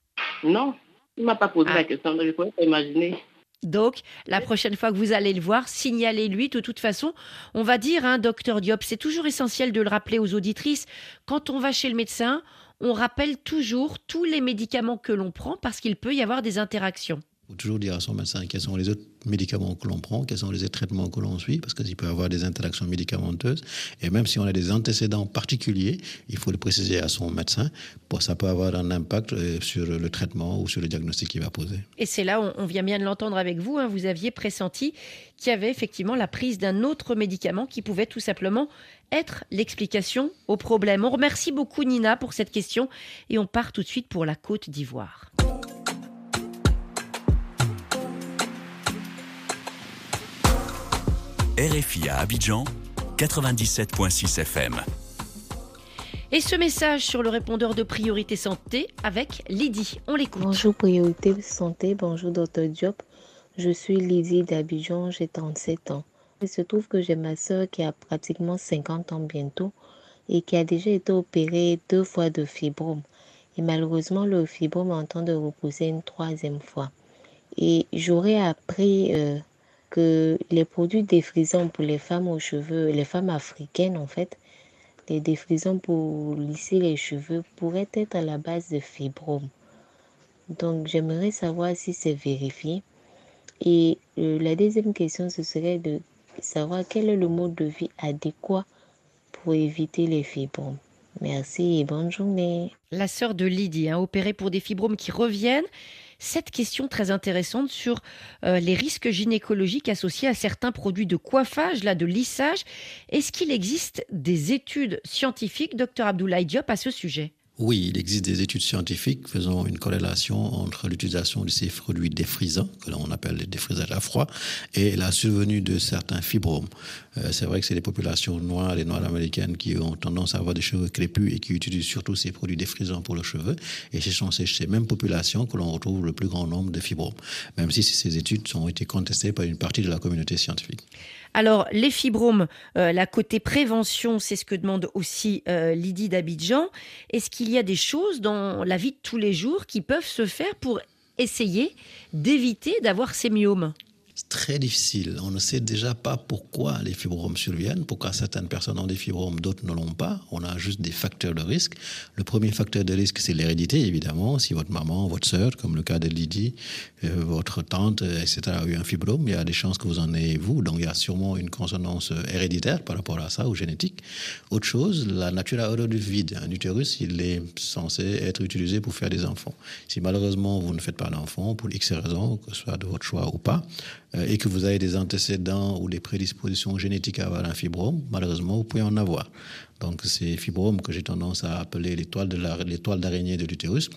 Non, il ne m'a pas posé la ah. question, donc je ne pouvais pas imaginer. Donc, la prochaine fois que vous allez le voir, signalez-lui. De toute façon, on va dire, hein, docteur Diop, c'est toujours essentiel de le rappeler aux auditrices. Quand on va chez le médecin, on rappelle toujours tous les médicaments que l'on prend parce qu'il peut y avoir des interactions faut toujours dire à son médecin quels sont les autres médicaments que l'on prend, quels sont les autres traitements que l'on suit, parce qu'il peut y avoir des interactions médicamenteuses. Et même si on a des antécédents particuliers, il faut le préciser à son médecin, pour ça peut avoir un impact euh, sur le traitement ou sur le diagnostic qu'il va poser. Et c'est là, on, vient bien de l'entendre avec vous, hein, vous aviez pressenti qu'il y avait effectivement la prise d'un autre médicament qui pouvait tout simplement être l'explication au problème. On remercie beaucoup Nina pour cette question et on part tout de suite pour la Côte d'Ivoire. RFI à Abidjan, 97.6 FM. Et ce message sur le répondeur de priorité santé avec Lydie. On l'écoute. Bonjour priorité santé, bonjour docteur Diop. Je suis Lydie d'Abidjan, j'ai 37 ans. Il se trouve que j'ai ma soeur qui a pratiquement 50 ans bientôt et qui a déjà été opérée deux fois de fibrome. Et malheureusement, le fibrome est en train de repousser une troisième fois. Et j'aurais appris euh, que les produits défrisants pour les femmes aux cheveux, les femmes africaines en fait, les défrisants pour lisser les cheveux pourraient être à la base de fibromes. Donc j'aimerais savoir si c'est vérifié. Et euh, la deuxième question, ce serait de savoir quel est le mode de vie adéquat pour éviter les fibromes. Merci et bonne journée. La sœur de Lydie, a opérée pour des fibromes qui reviennent cette question très intéressante sur euh, les risques gynécologiques associés à certains produits de coiffage, là, de lissage. Est-ce qu'il existe des études scientifiques, docteur Abdoulaye Diop, à ce sujet? Oui, il existe des études scientifiques faisant une corrélation entre l'utilisation de ces produits défrisants, que l'on appelle les défrisages à froid, et la survenue de certains fibromes. Euh, c'est vrai que c'est les populations noires, les noires américaines qui ont tendance à avoir des cheveux crépus et qui utilisent surtout ces produits défrisants pour le cheveu. Et ce sont ces, ces mêmes populations que l'on retrouve le plus grand nombre de fibromes, même si ces études ont été contestées par une partie de la communauté scientifique. Alors, les fibromes, euh, la côté prévention, c'est ce que demande aussi euh, Lydie d'Abidjan. Est-ce qu'il y a des choses dans la vie de tous les jours qui peuvent se faire pour essayer d'éviter d'avoir ces myomes? Très difficile. On ne sait déjà pas pourquoi les fibromes surviennent, pourquoi certaines personnes ont des fibromes, d'autres ne l'ont pas. On a juste des facteurs de risque. Le premier facteur de risque, c'est l'hérédité, évidemment. Si votre maman, votre sœur, comme le cas de Lydie, euh, votre tante, etc., a eu un fibrome, il y a des chances que vous en ayez vous. Donc il y a sûrement une consonance héréditaire par rapport à ça, ou génétique. Autre chose, la nature a horreur du vide. Un utérus, il est censé être utilisé pour faire des enfants. Si malheureusement vous ne faites pas d'enfants, pour X raisons, que ce soit de votre choix ou pas, euh, et que vous avez des antécédents ou des prédispositions génétiques à avoir un fibrome, malheureusement, vous pouvez en avoir. Donc ces fibromes que j'ai tendance à appeler l'étoile d'araignée de l'utérus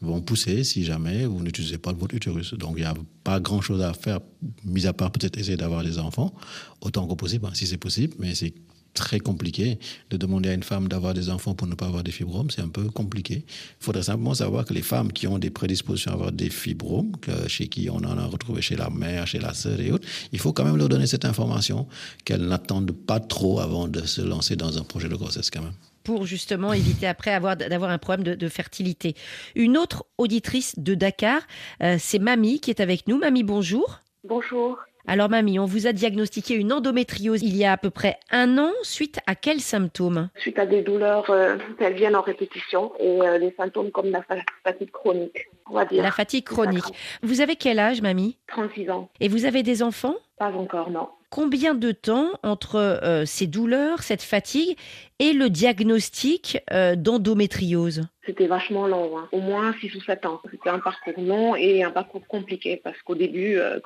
vont pousser si jamais vous n'utilisez pas votre utérus. Donc il n'y a pas grand-chose à faire, mis à part peut-être essayer d'avoir des enfants, autant que possible, hein, si c'est possible, mais c'est très compliqué. De demander à une femme d'avoir des enfants pour ne pas avoir des fibromes, c'est un peu compliqué. Il faudrait simplement savoir que les femmes qui ont des prédispositions à avoir des fibromes, chez qui on en a retrouvé chez la mère, chez la sœur et autres, il faut quand même leur donner cette information, qu'elles n'attendent pas trop avant de se lancer dans un projet de grossesse quand même pour justement éviter après d'avoir un problème de, fertilité. Une autre auditrice de Dakar, euh, c'est Mamie qui est avec nous. Mamie, bonjour. Bonjour. Alors mamie, on vous a diagnostiqué une endométriose il y a à peu près un an. Suite à quels symptômes? Suite à des douleurs euh, viennent en répétition et euh, des symptômes comme la fatigue chronique. on va dire. La fatigue chronique. Vous avez quel âge, mamie? 36 ans. Et vous avez des enfants? Pas encore, non. Combien de temps entre euh, ces douleurs, cette fatigue et le diagnostic euh, d'endométriose? C'était vachement long, hein. au moins 6 ou 7 ans. C'était un parcours long et un parcours compliqué parce qu'au début, euh,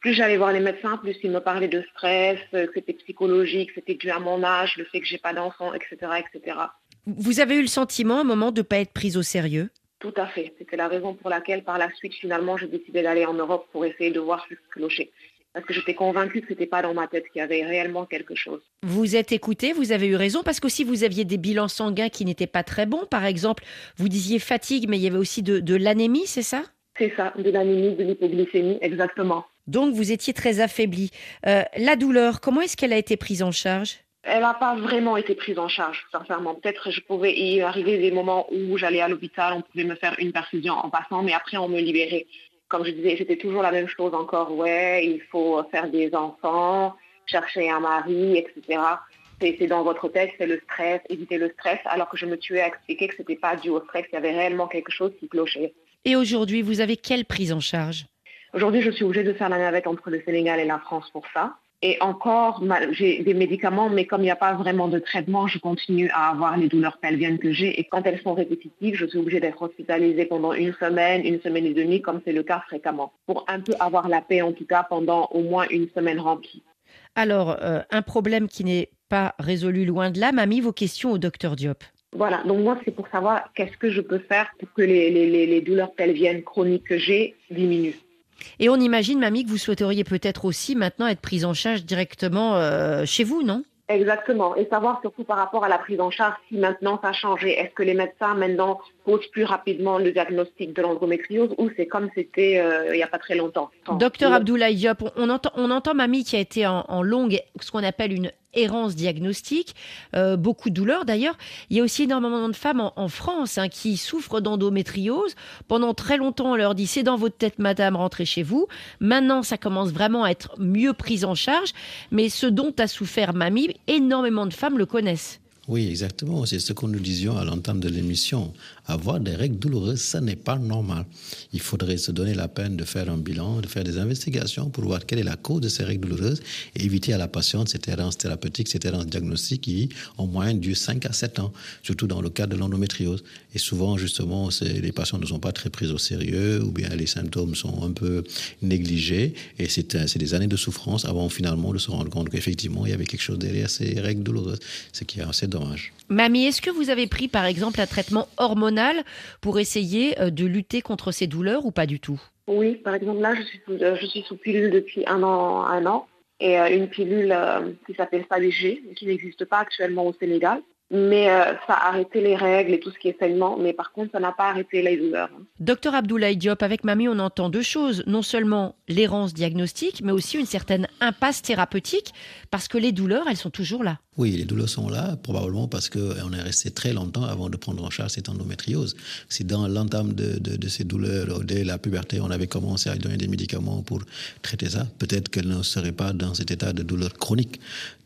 plus j'allais voir les médecins, plus ils me parlaient de stress, que c'était psychologique, c'était dû à mon âge, le fait que j'ai pas d'enfant, etc., etc. Vous avez eu le sentiment à un moment de ne pas être prise au sérieux? Tout à fait. C'était la raison pour laquelle, par la suite, finalement, j'ai décidé d'aller en Europe pour essayer de voir ce qui clochait. Parce que j'étais convaincue que c'était pas dans ma tête, qu'il y avait réellement quelque chose. Vous êtes écouté, vous avez eu raison, parce qu'aussi vous aviez des bilans sanguins qui n'étaient pas très bons. Par exemple, vous disiez fatigue, mais il y avait aussi de, de l'anémie, c'est ça? C'est ça, de l'anémie, de l'hypoglycémie, exactement. Donc vous étiez très affaibli. Euh, la douleur, comment est-ce qu'elle a été prise en charge? Elle n'a pas vraiment été prise en charge, sincèrement. Peut-être je pouvais y arriver des moments où j'allais à l'hôpital, on pouvait me faire une perfusion en passant, mais après on me libérait. Comme je disais, c'était toujours la même chose encore. Ouais, il faut faire des enfants, chercher un mari, etc. C'est dans votre tête, c'est le stress, éviter le stress, alors que je me tuais à expliquer que c'était pas dû au stress, il y avait réellement quelque chose qui clochait. Et aujourd'hui, vous avez quelle prise en charge? Aujourd'hui, je suis obligée de faire la navette entre le Sénégal et la France pour ça. Et encore, ma- j'ai des médicaments, mais comme il n'y a pas vraiment de traitement, je continue à avoir les douleurs pelviennes que j'ai. Et quand elles sont répétitives, je suis obligée d'être hospitalisée pendant une semaine, une semaine et demie, comme c'est le cas fréquemment, pour un peu avoir la paix, en tout cas, pendant au moins une semaine remplie. Alors, euh, un problème qui n'est pas résolu loin de là, mamie, vos questions au docteur Diop. Voilà, donc moi, c'est pour savoir qu'est-ce que je peux faire pour que les- les- les douleurs pelviennes chroniques que j'ai diminuent. Et on imagine, mamie, que vous souhaiteriez peut-être aussi maintenant être prise en charge directement euh, chez vous, non? Exactement. Et savoir surtout par rapport à la prise en charge si maintenant ça a changé. Est-ce que les médecins maintenant posent plus rapidement le diagnostic de l'endométriose ou c'est comme c'était euh, il n'y a pas très longtemps? Docteur Abdoulaye Diop, on- entend, on entend mamie qui a été en, en longue, ce qu'on appelle une errance diagnostique, euh, beaucoup de douleurs d'ailleurs. Il y a aussi énormément de femmes en, France hein, qui souffrent d'endométriose. Pendant très longtemps, on leur dit c'est dans votre tête, madame, rentrez chez vous. Maintenant, ça commence vraiment à être mieux pris en charge. Mais ce dont a souffert mamie, énormément de femmes le connaissent. Oui, exactement. C'est ce que nous disions à l'entame de l'émission. Avoir des règles douloureuses, ça n'est pas normal. Il faudrait se donner la peine de faire un bilan, de faire des investigations pour voir quelle est la cause de ces règles douloureuses et éviter à la patiente cette errance thérapeutique, cette errance diagnostique qui, en moyenne, dure 5 à 7 ans, surtout dans le cadre de l'endométriose. Et souvent, justement, les patients ne sont pas très pris au sérieux ou bien les symptômes sont un peu négligés et c'est des années de souffrance avant finalement de se rendre compte qu'effectivement, il y avait quelque chose derrière ces règles douloureuses, ce qui est assez dommage. Mamie, est-ce que vous avez pris par exemple un traitement hormonal pour essayer euh, de lutter contre ces douleurs ou pas du tout? Oui, par exemple, là, je suis sous, euh, je suis sous pilule depuis un an, un an et euh, une pilule qui s'appelle Faluger, qui n'existe pas actuellement au Sénégal. Mais ça a arrêté les règles et tout ce qui est saignement, mais par contre, ça n'a pas arrêté les douleurs. Docteur Abdoulaye Diop, avec mamie, on entend deux choses. Non seulement l'errance diagnostique, mais aussi une certaine impasse thérapeutique, parce que les douleurs, elles sont toujours là. Oui, les douleurs sont là, probablement parce qu'on est resté très longtemps avant de prendre en charge cette endométriose. Si dans l'entame de, de- de ces douleurs, dès la puberté, on avait commencé à donner des médicaments pour traiter ça, peut-être qu'elle ne serait pas dans cet état de douleur chronique.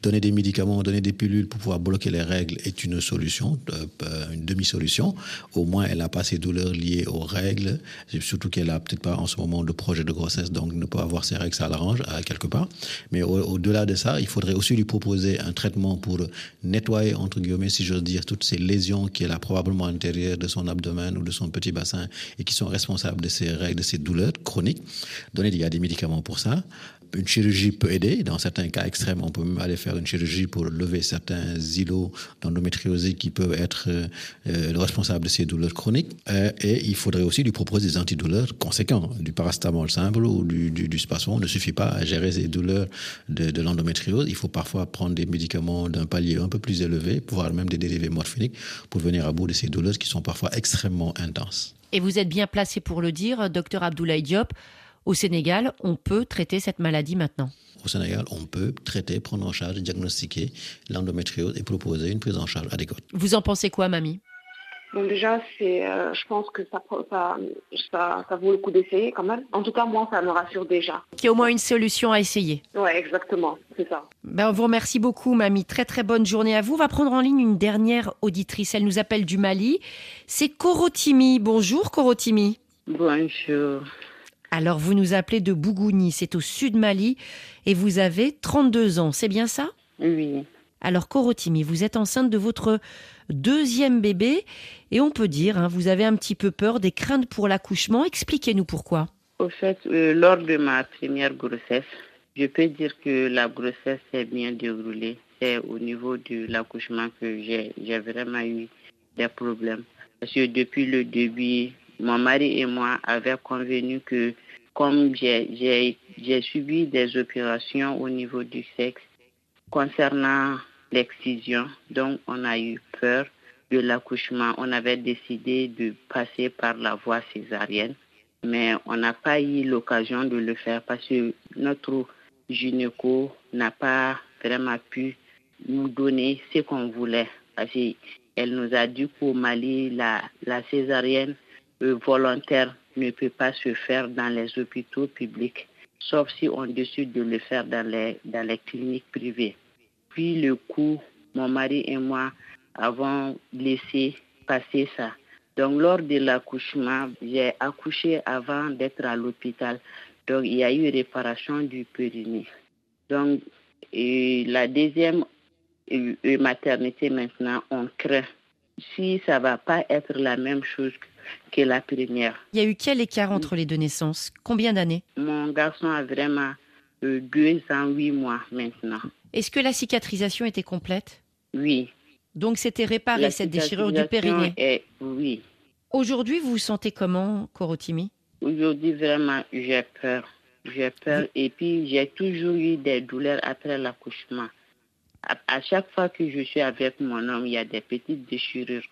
Donner des médicaments, donner des pilules pour pouvoir bloquer les règles est une solution, euh, une demi-solution. Au moins, elle n'a pas ces douleurs liées aux règles, surtout qu'elle n'a peut-être pas en ce moment de projet de grossesse, donc ne pas avoir ses règles, ça l'arrange à quelque part. Mais au- au-delà de ça, il faudrait aussi lui proposer un traitement pour nettoyer, entre guillemets, si j'ose dire, toutes ces lésions qu'elle a probablement à l'intérieur de son abdomen ou de son petit bassin et qui sont responsables de ces règles, de ces douleurs chroniques. Donner, il des médicaments pour ça. Une chirurgie peut aider. Dans certains cas extrêmes, on peut même aller faire une chirurgie pour lever certains îlots d'endométriose qui peuvent être euh, euh, responsables de ces douleurs chroniques. Euh, et il faudrait aussi lui proposer des antidouleurs conséquents. Du paracétamol simple ou du, du, du ne suffit pas à gérer ces douleurs de, de l'endométriose. Il faut parfois prendre des médicaments d'un palier un peu plus élevé, voire même des dérivés morphiniques, pour venir à bout de ces douleurs qui sont parfois extrêmement intenses. Et vous êtes bien placé pour le dire, docteur Abdoulaye Diop. Au Sénégal, on peut traiter cette maladie maintenant. Au Sénégal, on peut traiter, prendre en charge, diagnostiquer l'endométriose et proposer une prise en charge adéquate. Vous en pensez quoi, mamie? Donc déjà, c'est, euh, je pense que ça, ça, ça, ça vaut le coup d'essayer quand même. En tout cas, moi, ça me rassure déjà. Qu'il y a au moins une solution à essayer. Ouais, exactement, c'est ça. Ben, on vous remercie beaucoup, mamie. Très très bonne journée à vous. On va prendre en ligne une dernière auditrice. Elle nous appelle du Mali. C'est Korotimi. Bonjour, Korotimi. Bonjour. Alors, vous nous appelez de Bougouni, c'est au sud Mali, et vous avez 32 ans, c'est bien ça? Oui. Alors, Korotimi, vous êtes enceinte de votre deuxième bébé, et on peut dire, hein, vous avez un petit peu peur, des craintes pour l'accouchement. Expliquez-nous pourquoi. Au fait, euh, lors de ma première grossesse, je peux dire que la grossesse s'est bien déroulée. C'est au niveau de l'accouchement que j'ai vraiment eu des problèmes. Parce que depuis le début, mon mari et moi avaient convenu que comme j'ai subi des opérations au niveau du sexe concernant l'excision, donc on a eu peur de l'accouchement. On avait décidé de passer par la voie césarienne, mais on n'a pas eu l'occasion de le faire parce que notre gynéco n'a pas vraiment pu nous donner ce qu'on voulait. Parce qu'elle nous a dit qu'au Mali, la, césarienne euh, volontaire ne peut pas se faire dans les hôpitaux publics, sauf si on décide de le faire dans les, dans les cliniques privées. Puis le coup, mon mari et moi avons laissé passer ça. Donc lors de l'accouchement, j'ai accouché avant d'être à l'hôpital. Donc il y a eu réparation du périnée. Donc la deuxième maternité maintenant, on craint si ça va pas être la même chose que la première. Il y a eu quel écart entre les deux naissances? Combien d'années? Mon garçon a vraiment euh, deux ans, huit mois maintenant. Est-ce que la cicatrisation était complète? Oui. Donc c'était réparé, cette déchirure du périnée? Oui. Aujourd'hui, vous vous sentez comment, Korotimi? Aujourd'hui, vraiment, j'ai peur. J'ai peur et puis j'ai toujours eu des douleurs après l'accouchement. À, chaque fois que je suis avec mon homme, il y a des petites déchirures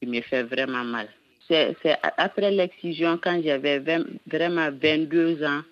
qui me font vraiment mal. C'est après l'excision, quand j'avais vraiment 22 ans,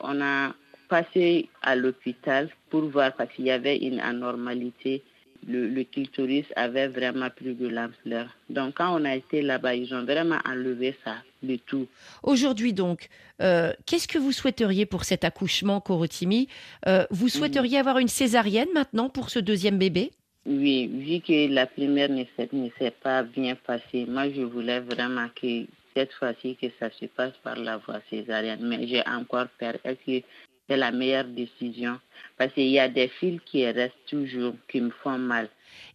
on a passé à l'hôpital pour voir parce qu'il y avait une anormalité. Le, le, clitoris avait vraiment pris de l'ampleur. Donc quand on a été là-bas, ils ont vraiment enlevé ça, le tout. Aujourd'hui donc, euh, qu'est-ce que vous souhaiteriez pour cet accouchement, Korotimi euh, Vous mhm. souhaiteriez avoir une césarienne maintenant pour ce deuxième bébé? Oui, vu que la première ne s'est pas bien passée, moi je voulais vraiment que cette fois-ci que ça se passe par la voie césarienne, mais j'ai encore peur. Est-ce que c'est la meilleure décision? Parce qu'il y a des fils qui restent toujours, qui me font mal.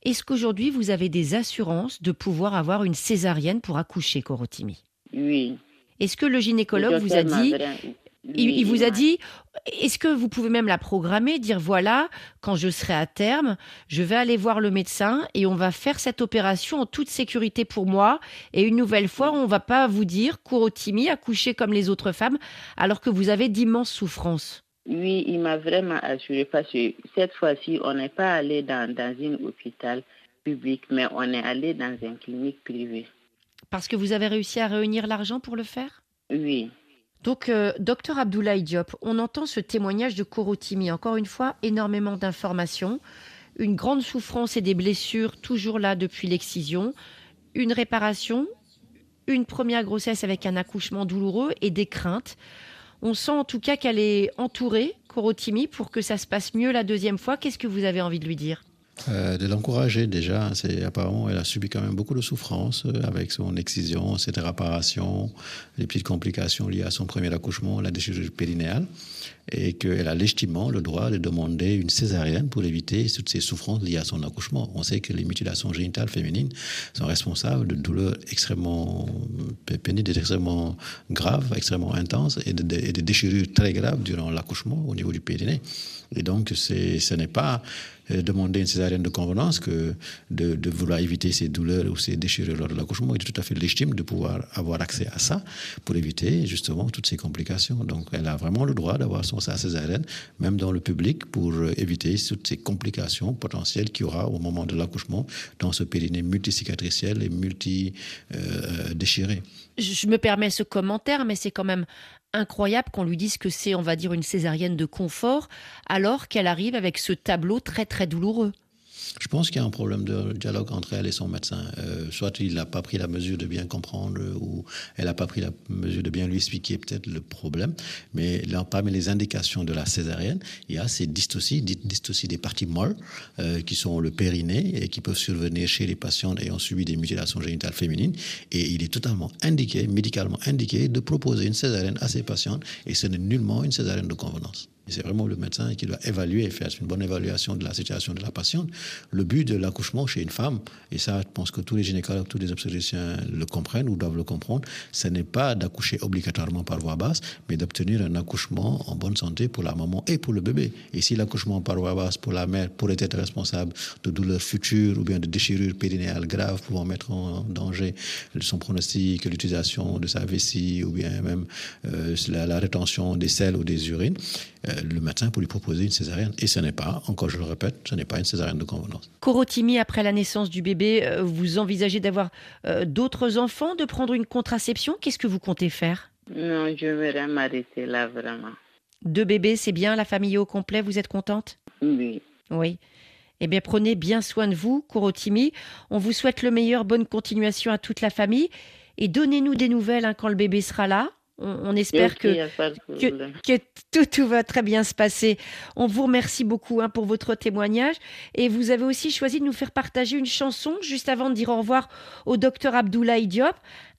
Est-ce qu'aujourd'hui vous avez des assurances de pouvoir avoir une césarienne pour accoucher, Korotimi? Oui. Est-ce que le gynécologue vous a dit il, vous a dit, est-ce que vous pouvez même la programmer, dire voilà, quand je serai à terme, je vais aller voir le médecin et on va faire cette opération en toute sécurité pour moi. Et une nouvelle fois, on va pas vous dire, Kurotimi, accoucher comme les autres femmes, alors que vous avez d'immenses souffrances. Oui, il m'a vraiment assuré parce que cette fois-ci, on n'est pas allé dans, dans un hôpital public, mais on est allé dans une clinique privée. Parce que vous avez réussi à réunir l'argent pour le faire? Oui. Donc, euh, docteur Abdoulaye Diop, on entend ce témoignage de Korotimi. Encore une fois, énormément d'informations, une grande souffrance et des blessures toujours là depuis l'excision, une réparation, une première grossesse avec un accouchement douloureux et des craintes. On sent en tout cas qu'elle est entourée, Korotimi, pour que ça se passe mieux la deuxième fois. Qu'est-ce que vous avez envie de lui dire? Euh, de l'encourager déjà. C'est apparemment elle a subi quand même beaucoup de souffrances euh, avec son excision, cette réparation, les petites complications liées à son premier accouchement, la déchirure périnéale, et qu'elle a légitimement le droit de demander une césarienne pour éviter toutes ces souffrances liées à son accouchement. On sait que les mutilations génitales féminines sont responsables de douleurs extrêmement pénibles, extrêmement graves, extrêmement intenses, et de, déchirures très graves durant l'accouchement au niveau du périnée. Et donc, ce n'est pas demander une césarienne de convenance que de, vouloir éviter ces douleurs ou ces déchirures lors de l'accouchement. Il est tout à fait légitime de pouvoir avoir accès à ça pour éviter justement toutes ces complications. Donc, elle a vraiment le droit d'avoir son sa césarienne, même dans le public, pour euh, éviter toutes ces complications potentielles qu'il y aura au moment de l'accouchement dans ce périnée multicicatriciel et multi-déchiré. Euh, Je me permets ce commentaire, mais c'est quand même incroyable qu'on lui dise que c'est, on va dire, une césarienne de confort, alors qu'elle arrive avec ce tableau très très douloureux. Je pense qu'il y a un problème de dialogue entre elle et son médecin. Euh, soit il n'a pas pris la mesure de bien comprendre, ou elle n'a pas pris la mesure de bien lui expliquer peut-être le problème. Mais là, parmi les indications de la césarienne, il y a ces dystocies, dystocies des parties molles, euh, qui sont le périnée et qui peuvent survenir chez les patients ayant subi des mutilations génitales féminines. Et il est totalement indiqué, médicalement indiqué, de proposer une césarienne à ces patientes. Et ce n'est nullement une césarienne de convenance. C'est vraiment le médecin qui doit évaluer faire une bonne évaluation de la situation de la patiente. Le but de l'accouchement chez une femme, et ça, je pense que tous les gynécologues, tous les obstétriciens le comprennent ou doivent le comprendre, ce n'est pas d'accoucher obligatoirement par voie basse, mais d'obtenir un accouchement en bonne santé pour la maman et pour le bébé. Et si l'accouchement par voie basse pour la mère pourrait être responsable de douleurs futures ou bien de déchirures périnéales graves pouvant mettre en danger son pronostic, l'utilisation de sa vessie ou bien même euh, la, la, rétention des selles ou des urines, le médecin pour lui proposer une césarienne. Et ce n'est pas, encore je le répète, ce n'est pas une césarienne de convenance. Corotimi, après la naissance du bébé, euh, vous envisagez d'avoir euh, d'autres enfants, de prendre une contraception? Qu'est-ce que vous comptez faire? Non, je vais m'arrêter là vraiment. Deux bébés, c'est bien, la famille au complet, vous êtes contente? Oui. Oui. Eh bien, prenez bien soin de vous, Corotimi. On vous souhaite le meilleur, bonne continuation à toute la famille. Et donnez-nous des nouvelles hein, quand le bébé sera là. On, on espère que, que, tout, tout va très bien se passer. On vous remercie beaucoup hein, pour votre témoignage. Et vous avez aussi choisi de nous faire partager une chanson juste avant de dire au revoir au docteur Abdoulaye Diop.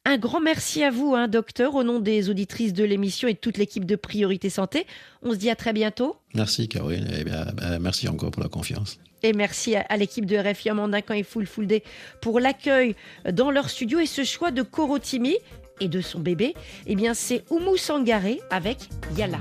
Un grand merci à vous, hein, docteur, au nom des auditrices de l'émission et de toute l'équipe de Priorité Santé. On se dit à très bientôt. Merci Caroline, et bien, ben, merci encore pour la confiance. Et merci à, à l'équipe de RFI Amandin il full full day pour l'accueil dans leur studio et ce choix de Korotimi et de son bébé. Eh bien, c'est Oumou Sangaré avec Yala.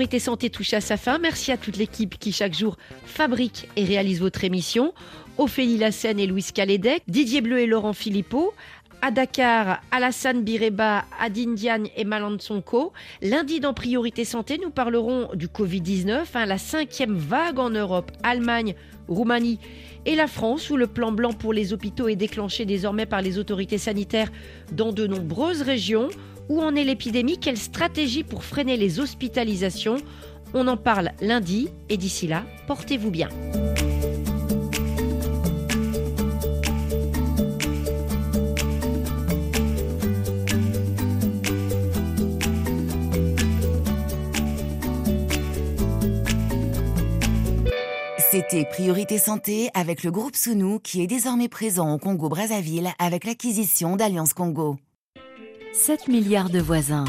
Priorité Santé touche à sa fin. Merci à toute l'équipe qui chaque jour fabrique et réalise votre émission. Ophélie Lassène et Louise Calédec, Didier Bleu et Laurent Philippot. À Dakar, Alassane Bireba, Adine Diagne et Malan Sonko. Lundi, dans Priorité Santé, nous parlerons du Covid-19, hein, la cinquième vague en Europe, Allemagne, Roumanie et la France, où le plan blanc pour les hôpitaux est déclenché désormais par les autorités sanitaires dans de nombreuses régions. Où en est l'épidémie? Quelle stratégie pour freiner les hospitalisations? On en parle lundi et d'ici là, portez-vous bien. C'était Priorité Santé avec le groupe Sounou qui est désormais présent au Congo-Brazzaville avec l'acquisition d'Alliance Congo. 7 milliards de voisins.